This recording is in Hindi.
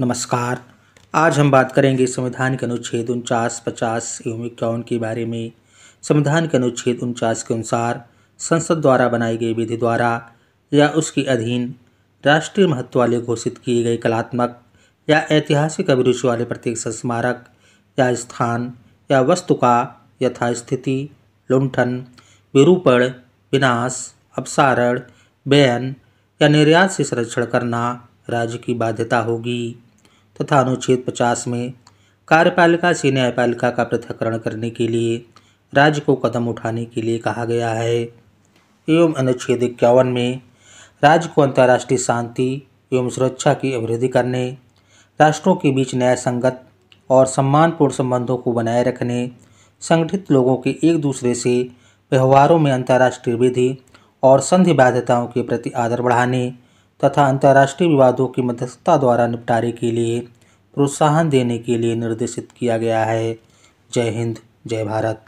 नमस्कार। आज हम बात करेंगे संविधान के अनुच्छेद उनचास, पचास एवं इक्यावन के बारे में। संविधान के अनुच्छेद उनचास के अनुसार संसद द्वारा बनाई गई विधि द्वारा या उसके अधीन राष्ट्रीय महत्व वाले घोषित किए गए कलात्मक या ऐतिहासिक अभिरुचि वाले प्रत्येक स्मारक या स्थान या वस्तु का यथास्थिति लुंठन विरूपण, विनाश, अपसारण, बेन या निर्यात से संरक्षण करना राज्य की बाध्यता होगी। तथा अनुच्छेद 50 में कार्यपालिका से न्यायपालिका का पृथककरण करने के लिए राज्य को कदम उठाने के लिए कहा गया है। एवं अनुच्छेद इक्यावन में राज्य को अंतर्राष्ट्रीय शांति एवं सुरक्षा की अभिवृद्धि करने, राष्ट्रों के बीच न्याय संगत और सम्मानपूर्ण संबंधों को बनाए रखने, संगठित लोगों के एक दूसरे से व्यवहारों में अंतर्राष्ट्रीय विधि और संधि बाध्यताओं के प्रति आदर बढ़ाने तथा अंतर्राष्ट्रीय विवादों की मध्यस्थता द्वारा निपटारे के लिए प्रोत्साहन देने के लिए निर्देशित किया गया है। जय हिंद जय भारत।